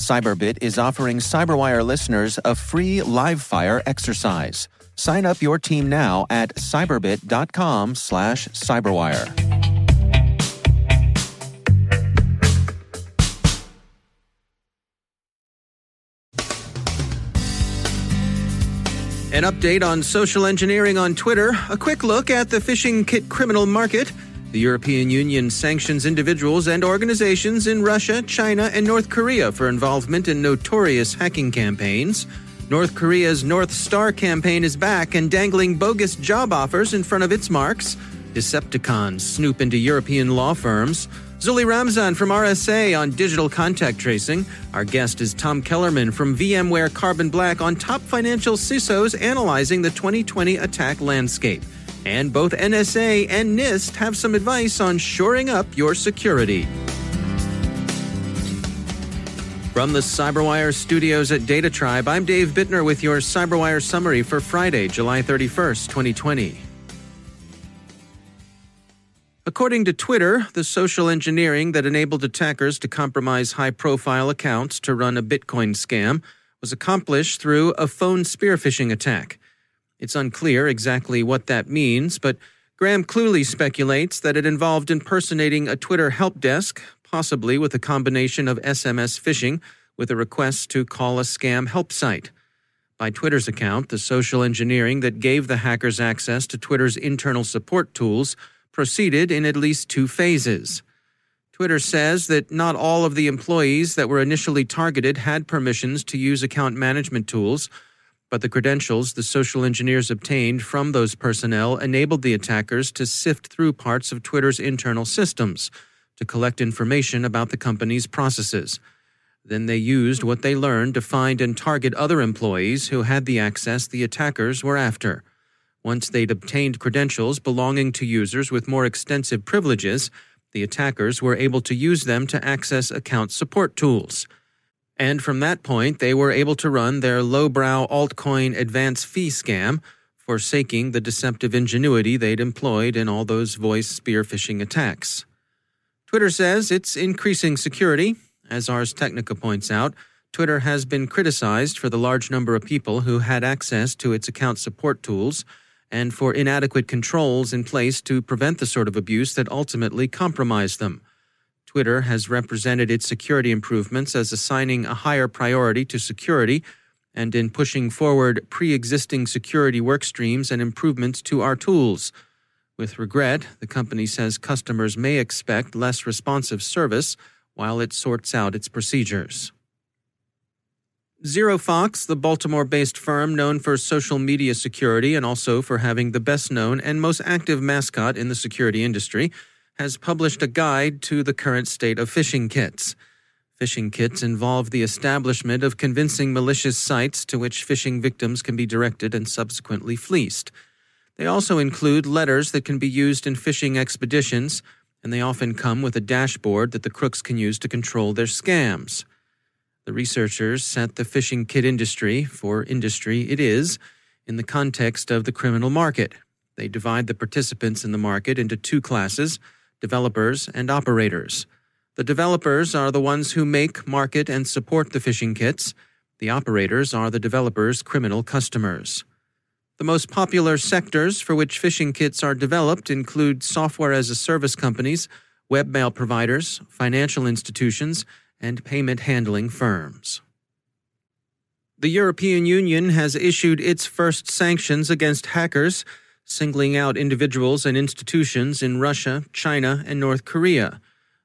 Cyberbit is offering Cyberwire listeners a free live fire exercise. Sign up your team now at cyberbit.com slash cyberwire. An update on social engineering on Twitter, a quick look at the phishing kit criminal market. The European Union sanctions individuals and organizations in Russia, China, and North Korea for involvement in notorious hacking campaigns. North Korea's North Star campaign is back and dangling bogus job offers in front of its marks. Deceptikons snoop into European law firms. Zully Ramzan from RSA on digital contact tracing. Our guest is Tom Kellermann from VMware Carbon Black on top financial CISOs analyzing the 2020 attack landscape. And both NSA and NIST have some advice on shoring up your security. From the CyberWire studios at Data Tribe, I'm Dave Bittner with your CyberWire summary for Friday, July 31st, 2020. According to Twitter, the social engineering that enabled attackers to compromise high profile accounts to run a Bitcoin scam was accomplished through a phone spear phishing attack. It's unclear exactly what that means, but Graham Cluley speculates that it involved impersonating a Twitter help desk, possibly with a combination of SMS phishing with a request to call a scam help site. By Twitter's account, the social engineering that gave the hackers access to Twitter's internal support tools proceeded in at least two phases. Twitter says that not all of the employees that were initially targeted had permissions to use account management tools, but the credentials the social engineers obtained from those personnel enabled the attackers to sift through parts of Twitter's internal systems to collect information about the company's processes. Then they used what they learned to find and target other employees who had the access the attackers were after. Once they'd obtained credentials belonging to users with more extensive privileges, the attackers were able to use them to access account support tools. And from that point, they were able to run their lowbrow altcoin advance fee scam, forsaking the deceptive ingenuity they'd employed in all those voice spear phishing attacks. Twitter says it's increasing security. As Ars Technica points out, Twitter has been criticized for the large number of people who had access to its account support tools and for inadequate controls in place to prevent the sort of abuse that ultimately compromised them. Twitter has represented its security improvements as assigning a higher priority to security and in pushing forward pre existing security work streams and improvements to our tools. With regret, the company says customers may expect less responsive service while it sorts out its procedures. ZeroFox, the Baltimore based firm known for social media security and also for having the best known and most active mascot in the security industry, has published a guide to the current state of phishing kits. Phishing kits involve the establishment of convincing malicious sites to which phishing victims can be directed and subsequently fleeced. They also include letters that can be used in phishing expeditions, and they often come with a dashboard that the crooks can use to control their scams. The researchers set the phishing kit industry, for industry it is, in the context of the criminal market. They divide the participants in the market into two classes developers and operators. The developers are the ones who make, market, and support the phishing kits. The operators are the developers' criminal customers. The most popular sectors for which phishing kits are developed include software as a service companies, webmail providers, financial institutions, and payment handling firms. The European Union has issued its first sanctions against hackers, singling out individuals and institutions in Russia, China, and North Korea.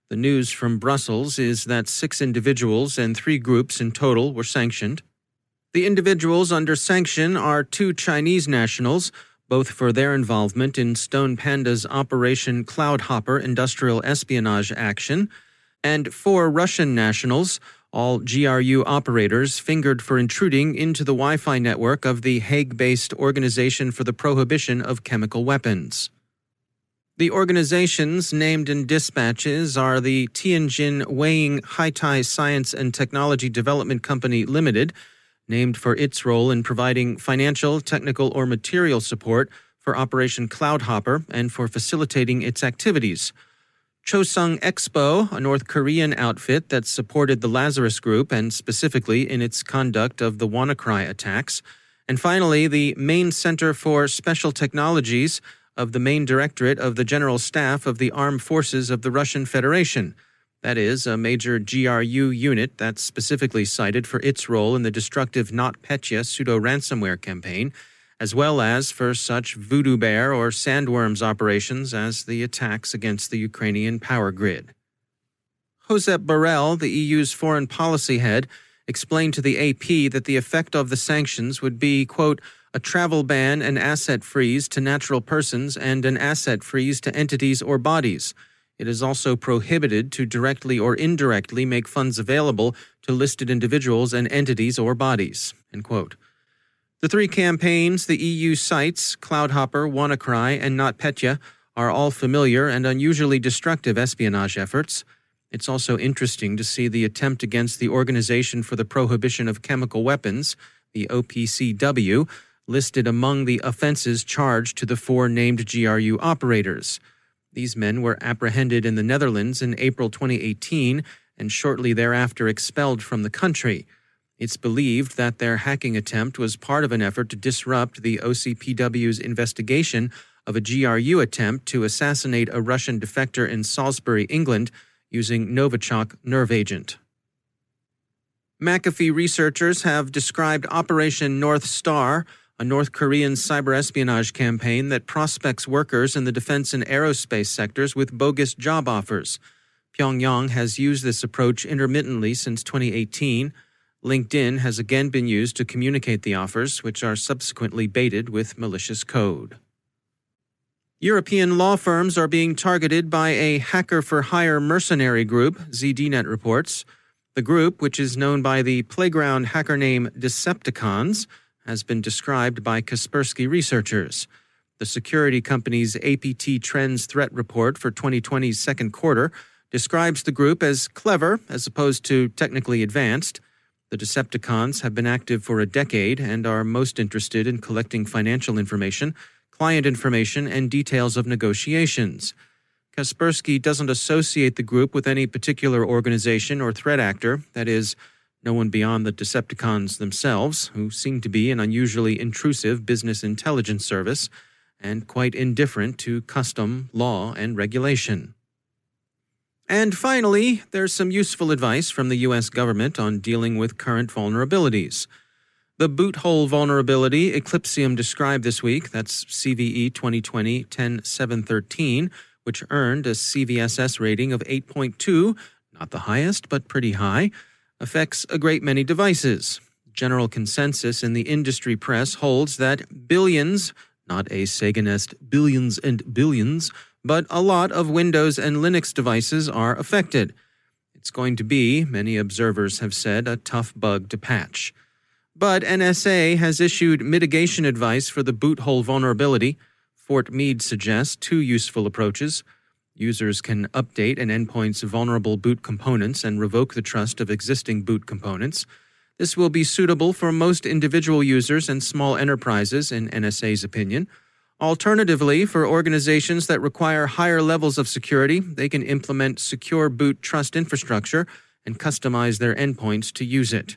The news from Brussels is that six individuals and three groups in total were sanctioned. The individuals under sanction are two Chinese nationals, both for their involvement in Stone Panda's Operation Cloudhopper industrial espionage action, and four Russian nationals, all GRU operators fingered for intruding into the Wi Fi network of the Hague based Organization for the Prohibition of Chemical Weapons. The organizations named in dispatches are the Tianjin Huaying Haitai Science and Technology Development Company Limited, named for its role in providing financial, technical, or material support for Operation Cloudhopper and for facilitating its activities. Chosun Expo, a North Korean outfit that supported the Lazarus Group and specifically in its conduct of the WannaCry attacks. And finally, the Main Center for Special Technologies, of the main directorate of the General Staff of the Armed Forces of the Russian Federation. That is, a major GRU unit that's specifically cited for its role in the destructive NotPetya pseudo ransomware campaign, as well as for such voodoo bear or sandworms operations as the attacks against the Ukrainian power grid. Josep Borrell, the EU's foreign policy head, explained to the AP that the effect of the sanctions would be, quote, a travel ban and asset freeze to natural persons and an asset freeze to entities or bodies. It is also prohibited to directly or indirectly make funds available to listed individuals and entities or bodies. The three campaigns the EU cites, Cloudhopper, WannaCry, and NotPetya, are all familiar and unusually destructive espionage efforts. It's also interesting to see the attempt against the Organization for the Prohibition of Chemical Weapons, the OPCW, listed among the offenses charged to the four named GRU operators. These men were apprehended in the Netherlands in April 2018 and shortly thereafter expelled from the country. It's believed that their hacking attempt was part of an effort to disrupt the OCPW's investigation of a GRU attempt to assassinate a Russian defector in Salisbury, England, using Novichok nerve agent. McAfee researchers have described Operation North Star a North Korean cyber espionage campaign that prospects workers in the defense and aerospace sectors with bogus job offers. Pyongyang has used this approach intermittently since 2018. LinkedIn has again been used to communicate the offers, which are subsequently baited with malicious code. European law firms are being targeted by a hacker for hire mercenary group, ZDNet reports. The group, which is known by the playground hacker name Deceptikons, has been described by Kaspersky researchers. The security company's APT Trends Threat Report for 2020's second quarter describes the group as clever as opposed to technically advanced. The Deceptikons have been active for a decade and are most interested in collecting financial information, client information, and details of negotiations. Kaspersky doesn't associate the group with any particular organization or threat actor, that is, no one beyond the Deceptikons themselves, who seem to be an unusually intrusive business intelligence service and quite indifferent to custom, law, and regulation. And finally, there's some useful advice from the U.S. government on dealing with current vulnerabilities. The BootHole vulnerability Eclypsium described this week, that's CVE 2020 10713, which earned a CVSS rating of 8.2, not the highest, but pretty high affects a great many devices. General consensus in the industry press holds that billions, not a Saganist billions and billions, but a lot of Windows and Linux devices are affected. It's going to be, many observers have said, a tough bug to patch. But NSA has issued mitigation advice for the BootHole vulnerability. Fort Meade suggests two useful approaches. Users can update an endpoint's vulnerable boot components and revoke the trust of existing boot components. This will be suitable for most individual users and small enterprises, in NSA's opinion. Alternatively, for organizations that require higher levels of security, they can implement secure boot trust infrastructure and customize their endpoints to use it.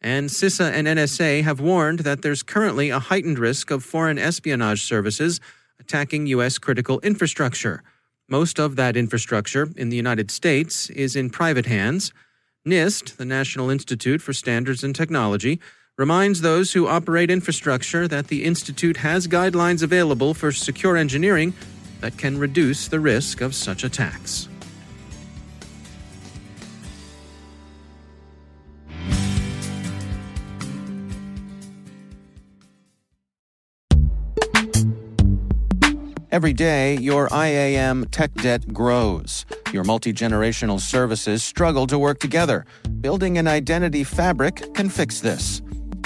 And CISA and NSA have warned that there's currently a heightened risk of foreign espionage services attacking U.S. critical infrastructure. Most of that infrastructure in the United States is in private hands. NIST, the National Institute for Standards and Technology, reminds those who operate infrastructure that the Institute has guidelines available for secure engineering that can reduce the risk of such attacks. Every day, your IAM tech debt grows. Your multi generational services struggle to work together. Building an identity fabric can fix this.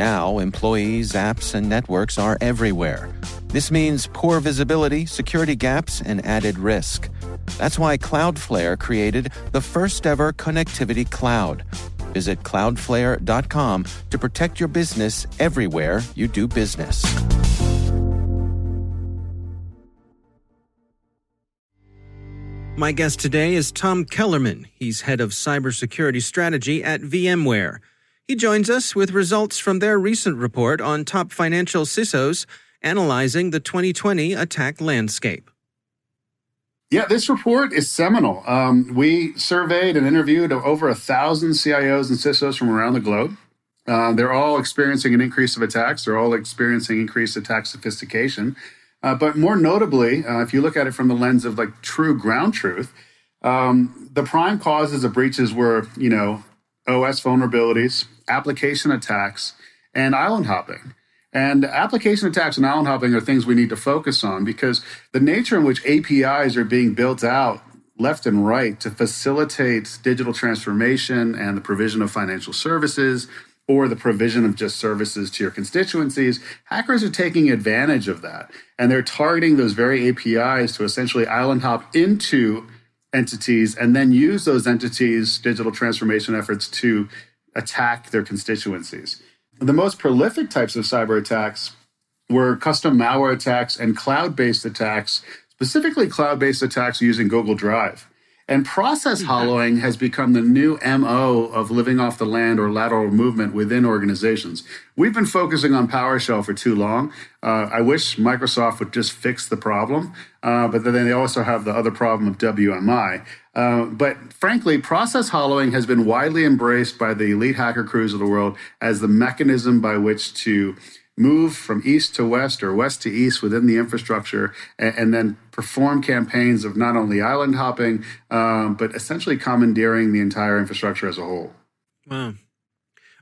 Now, employees, apps, and networks are everywhere. This means poor visibility, security gaps, and added risk. That's why Cloudflare created the first ever connectivity cloud. Visit cloudflare.com to protect your business everywhere you do business. My guest today is Tom Kellermann. He's head of cybersecurity strategy at VMware. He joins us with results from their recent report on top financial CISOs analyzing the 2020 attack landscape. Yeah, this report is seminal. Um, we surveyed and interviewed over a thousand CIOs and CISOs from around the globe. Uh, they're all experiencing an increase of attacks. They're all experiencing increased attack sophistication. Uh, but more notably, uh, if you look at it from the lens of like true ground truth, um, the prime causes of breaches were, you know, OS vulnerabilities, application attacks, and island hopping. And application attacks and island hopping are things we need to focus on because the nature in which APIs are being built out left and right to facilitate digital transformation and the provision of financial services or the provision of just services to your constituencies, hackers are taking advantage of that. And they're targeting those very APIs to essentially island hop into entities and then use those entities' digital transformation efforts to attack their constituencies. The most prolific types of cyber attacks were custom malware attacks and cloud based attacks, specifically cloud based attacks using Google Drive. And process hollowing has become the new MO of living off the land or lateral movement within organizations. We've been focusing on PowerShell for too long. Uh, I wish Microsoft would just fix the problem, uh, but then they also have the other problem of WMI. Uh, but frankly, process hollowing has been widely embraced by the elite hacker crews of the world as the mechanism by which to move from east to west or west to east within the infrastructure, and, and then perform campaigns of not only island hopping, um, but essentially commandeering the entire infrastructure as a whole. Wow.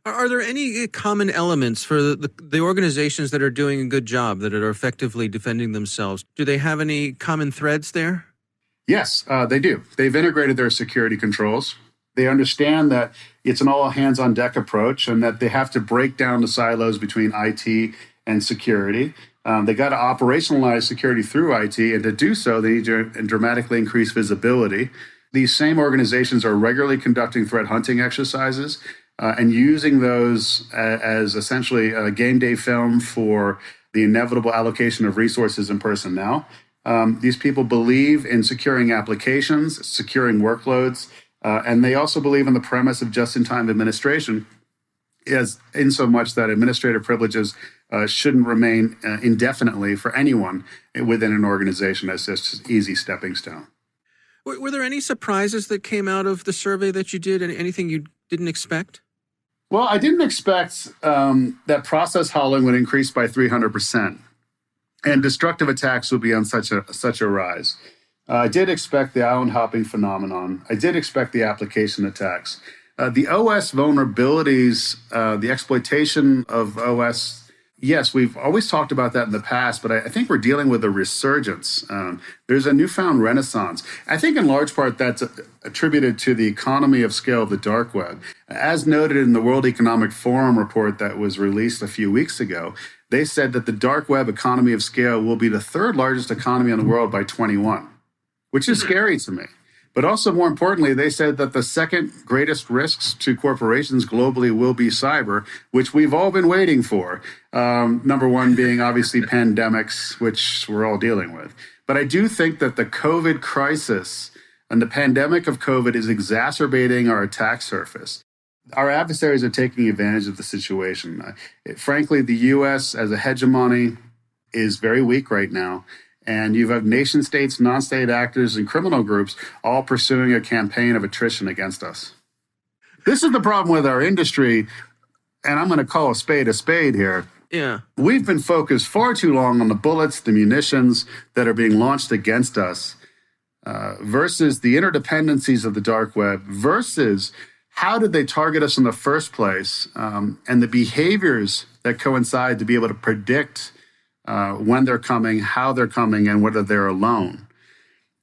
Are, are there any common elements for the, the, the, organizations that are doing a good job, that are effectively defending themselves? Do they have any common threads there? Yes, uh, they do. They've integrated their security controls. They understand that it's an all hands on deck approach and that they have to break down the silos between IT and security. Um, they got to operationalize security through IT, and to do so, they need to dramatically increase visibility. These same organizations are regularly conducting threat hunting exercises uh, and using those as essentially a game day film for the inevitable allocation of resources and personnel. Um, these people believe in securing applications, securing workloads, uh, and they also believe in the premise of just in time administration, as in so much that administrative privileges uh, shouldn't remain uh, indefinitely for anyone within an organization as just easy stepping stone. Were, were there any surprises that came out of the survey that you did? Anything you didn't expect? Well, I didn't expect um, that process hollowing would increase by 300% and destructive attacks would be on such a, such a rise. Uh, I did expect the island hopping phenomenon. I did expect the application attacks. Uh, the OS vulnerabilities, uh, the exploitation of OS Yes, we've always talked about that in the past, but I, I think we're dealing with a resurgence. Um, there's a newfound renaissance. I think, in large part, that's attributed to the economy of scale of the dark web. As noted in the World Economic Forum report that was released a few weeks ago, they said that the dark web economy of scale will be the third largest economy in the world by 21, which is scary to me. But also, more importantly, they said that the second greatest risks to corporations globally will be cyber, which we've all been waiting for. Um, number one being obviously pandemics, which we're all dealing with. But I do think that the COVID crisis and the pandemic of COVID is exacerbating our attack surface. Our adversaries are taking advantage of the situation. It, frankly, the US as a hegemony is very weak right now. And you have got nation states, non state actors, and criminal groups all pursuing a campaign of attrition against us. This is the problem with our industry. And I'm going to call a spade a spade here. Yeah. We've been focused far too long on the bullets, the munitions that are being launched against us, uh, versus the interdependencies of the dark web, versus how did they target us in the first place, um, and the behaviors that coincide to be able to predict uh, when they're coming, how they're coming, and whether they're alone.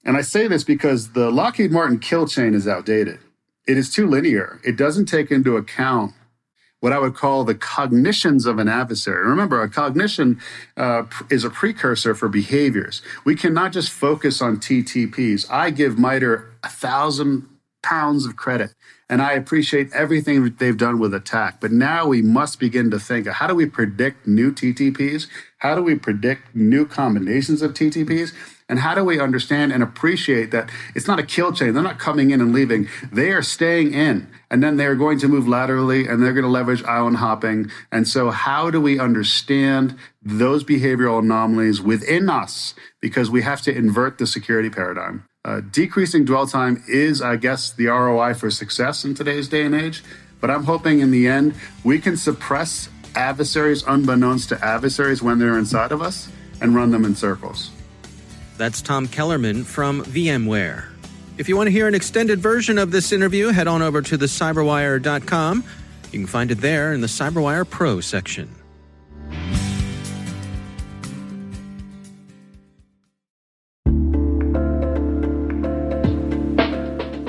And I say this because the Lockheed Martin kill chain is outdated. It is too linear. It doesn't take into account what I would call the cognitions of an adversary. Remember, a cognition uh, is a precursor for behaviors. We cannot just focus on TTPs. I give MITRE a thousand pounds of credit and I appreciate everything they've done with ATT&CK. But now we must begin to think how do we predict new TTPs? How do we predict new combinations of TTPs? And how do we understand and appreciate that it's not a kill chain? They're not coming in and leaving. They are staying in. And then they're going to move laterally and they're going to leverage island hopping. And so, how do we understand those behavioral anomalies within us? Because we have to invert the security paradigm. Uh, decreasing dwell time is, I guess, the ROI for success in today's day and age. But I'm hoping in the end we can suppress adversaries unbeknownst to adversaries when they're inside of us and run them in circles. That's Tom Kellermann from VMware. If you want to hear an extended version of this interview, head on over to thecyberwire.com. You can find it there in the Cyberwire Pro section.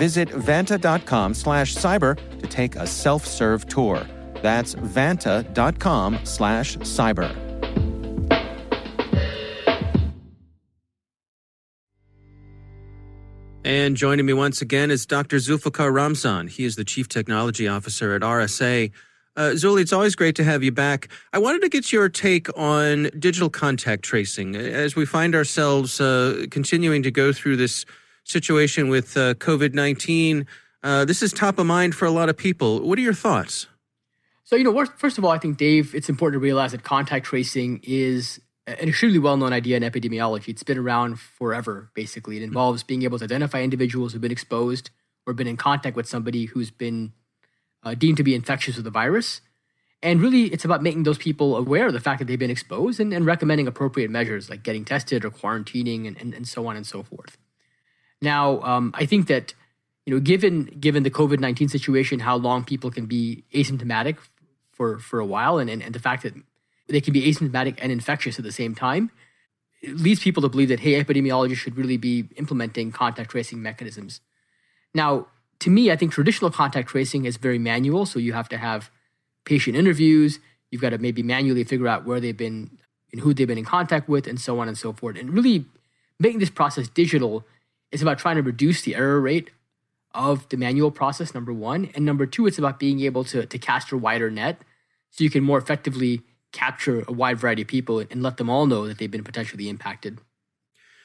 Visit vanta.com slash cyber to take a self-serve tour. That's vanta.com slash cyber. And joining me once again is Dr. Zulfikar Ramzan. He is the Chief Technology Officer at RSA. Uh, Zully, it's always great to have you back. I wanted to get your take on digital contact tracing as we find ourselves uh, continuing to go through this situation with uh, COVID 19. Uh, this is top of mind for a lot of people. What are your thoughts? So, you know, first of all, I think, Dave, it's important to realize that contact tracing is an extremely well known idea in epidemiology. It's been around forever, basically. It involves being able to identify individuals who've been exposed or been in contact with somebody who's been uh, deemed to be infectious with the virus. And really, it's about making those people aware of the fact that they've been exposed and, and recommending appropriate measures like getting tested or quarantining and, and, and so on and so forth. Now, um, I think that you know, given given the COVID nineteen situation, how long people can be asymptomatic for for a while, and, and and the fact that they can be asymptomatic and infectious at the same time, it leads people to believe that hey, epidemiologists should really be implementing contact tracing mechanisms. Now, to me, I think traditional contact tracing is very manual, so you have to have patient interviews. You've got to maybe manually figure out where they've been and who they've been in contact with, and so on and so forth. And really making this process digital It's about trying to reduce the error rate of the manual process, number one. And number two, it's about being able to, to cast a wider net so you can more effectively capture a wide variety of people and let them all know that they've been potentially impacted.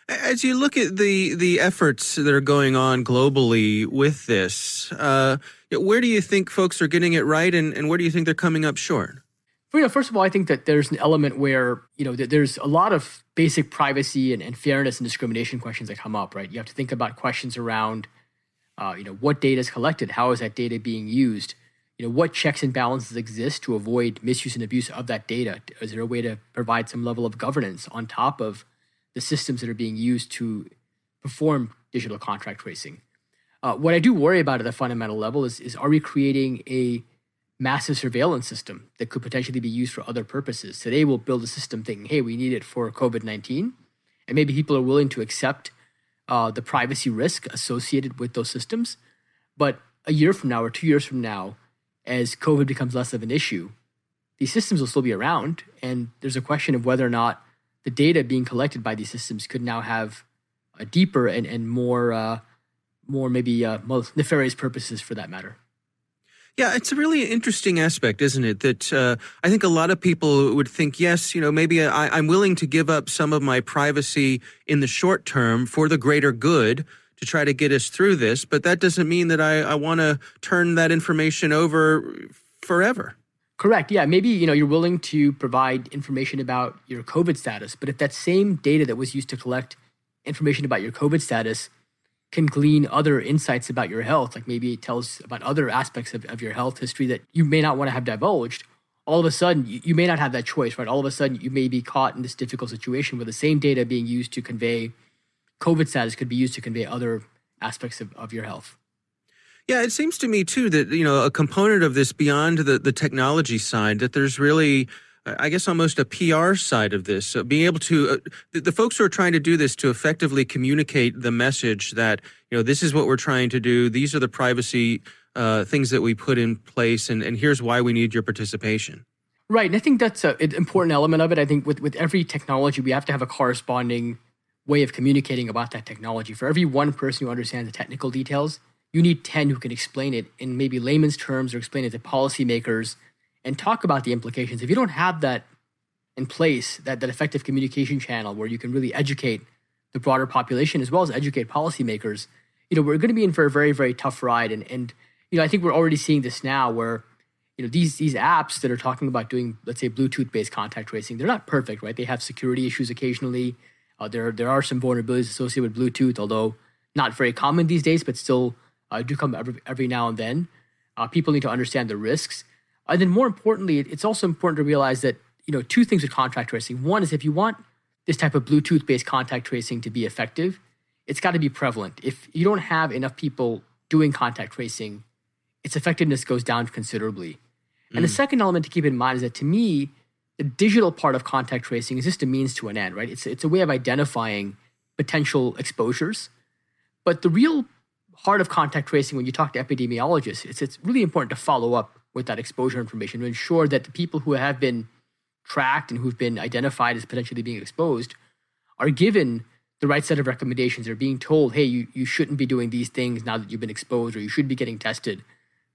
As you look at the the efforts that are going on globally with this, uh, where do you think folks are getting it right, and, and where do you think they're coming up short? You know, first of all, I think that there's an element where you know there's a lot of basic privacy and, and fairness and discrimination questions that come up. Right, you have to think about questions around, uh, you know, what data is collected, how is that data being used, you know, what checks and balances exist to avoid misuse and abuse of that data. Is there a way to provide some level of governance on top of the systems that are being used to perform digital contact tracing. Uh, what I do worry about at the fundamental level is, is are we creating a massive surveillance system that could potentially be used for other purposes? Today, we'll build a system thinking, hey, we need it for COVID 19. And maybe people are willing to accept uh, the privacy risk associated with those systems. But a year from now or two years from now, as COVID becomes less of an issue, these systems will still be around. And there's a question of whether or not the data being collected by these systems could now have a deeper and, and more uh, more maybe uh, nefarious purposes for that matter. Yeah, it's a really interesting aspect, isn't it? That uh, I think a lot of people would think, yes, you know, maybe I, am willing to give up some of my privacy in the short term for the greater good to try to get us through this, but that doesn't mean that I, I want to turn that information over forever. Correct. Yeah. Maybe, you know, you're willing to provide information about your COVID status, but if that same data that was used to collect information about your COVID status can glean other insights about your health, like maybe it tells about other aspects of, of your health history that you may not want to have divulged, all of a sudden you, you may not have that choice, right? All of a sudden you may be caught in this difficult situation where the same data being used to convey COVID status could be used to convey other aspects of, of your health. Yeah, it seems to me too that you know a component of this beyond the the technology side that there's really I guess almost a PR side of this, being able to uh, the, the, folks who are trying to do this to effectively communicate the message that you know this is what we're trying to do. These are the privacy uh, things that we put in place, and, and here's why we need your participation. Right, and I think that's an important element of it. I think with with every technology, we have to have a corresponding way of communicating about that technology. For every one person who understands the technical details, you need 10 who can explain it in maybe layman's terms or explain it to policymakers and talk about the implications. If you don't have that in place, that, that effective communication channel where you can really educate the broader population as well as educate policymakers, you know, we're going to be in for a very, very tough ride. And, and you know, I think we're already seeing this now where, you know, these, these apps that are talking about doing, let's say, Bluetooth-based contact tracing, they're not perfect, right? They have security issues occasionally. Uh, there, there are some vulnerabilities associated with Bluetooth, although not very common these days, but still uh, do come every, every now and then. Uh, people need to understand the risks. And then more importantly, it's also important to realize that, you know, two things with contact tracing. One is if you want this type of Bluetooth-based contact tracing to be effective, it's got to be prevalent. If you don't have enough people doing contact tracing, its effectiveness goes down considerably. Mm. And the mm. second element to keep in mind is that to me, the digital part of contact tracing is just a means to an end, right? It's, it's a way of identifying potential exposures. But the real heart of contact tracing when you talk to epidemiologists it's, it's really important to follow up with that exposure information to ensure that the people who have been tracked and who've been identified as potentially being exposed are given the right set of recommendations. They're being told hey you, you shouldn't be doing these things now that you've been exposed or you should be getting tested.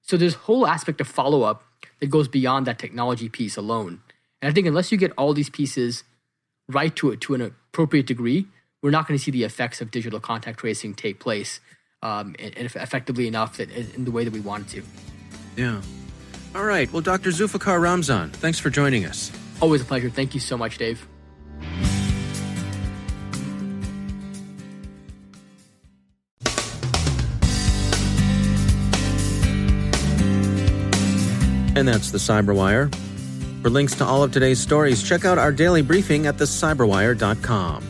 So there's a whole aspect of follow-up that goes beyond that technology piece alone. And i think unless you get all these pieces right to, it to an appropriate degree we're not going to see the effects of digital contact tracing take place um, and, and, effectively enough in the way that we wanted to. Yeah. All right. Well, Dr. Zulfikar Ramzan, thanks for joining us. Always a pleasure. Thank you so much, Dave. And that's the Cyberwire. For links to all of today's stories, check out our daily briefing at thecyberwire.com.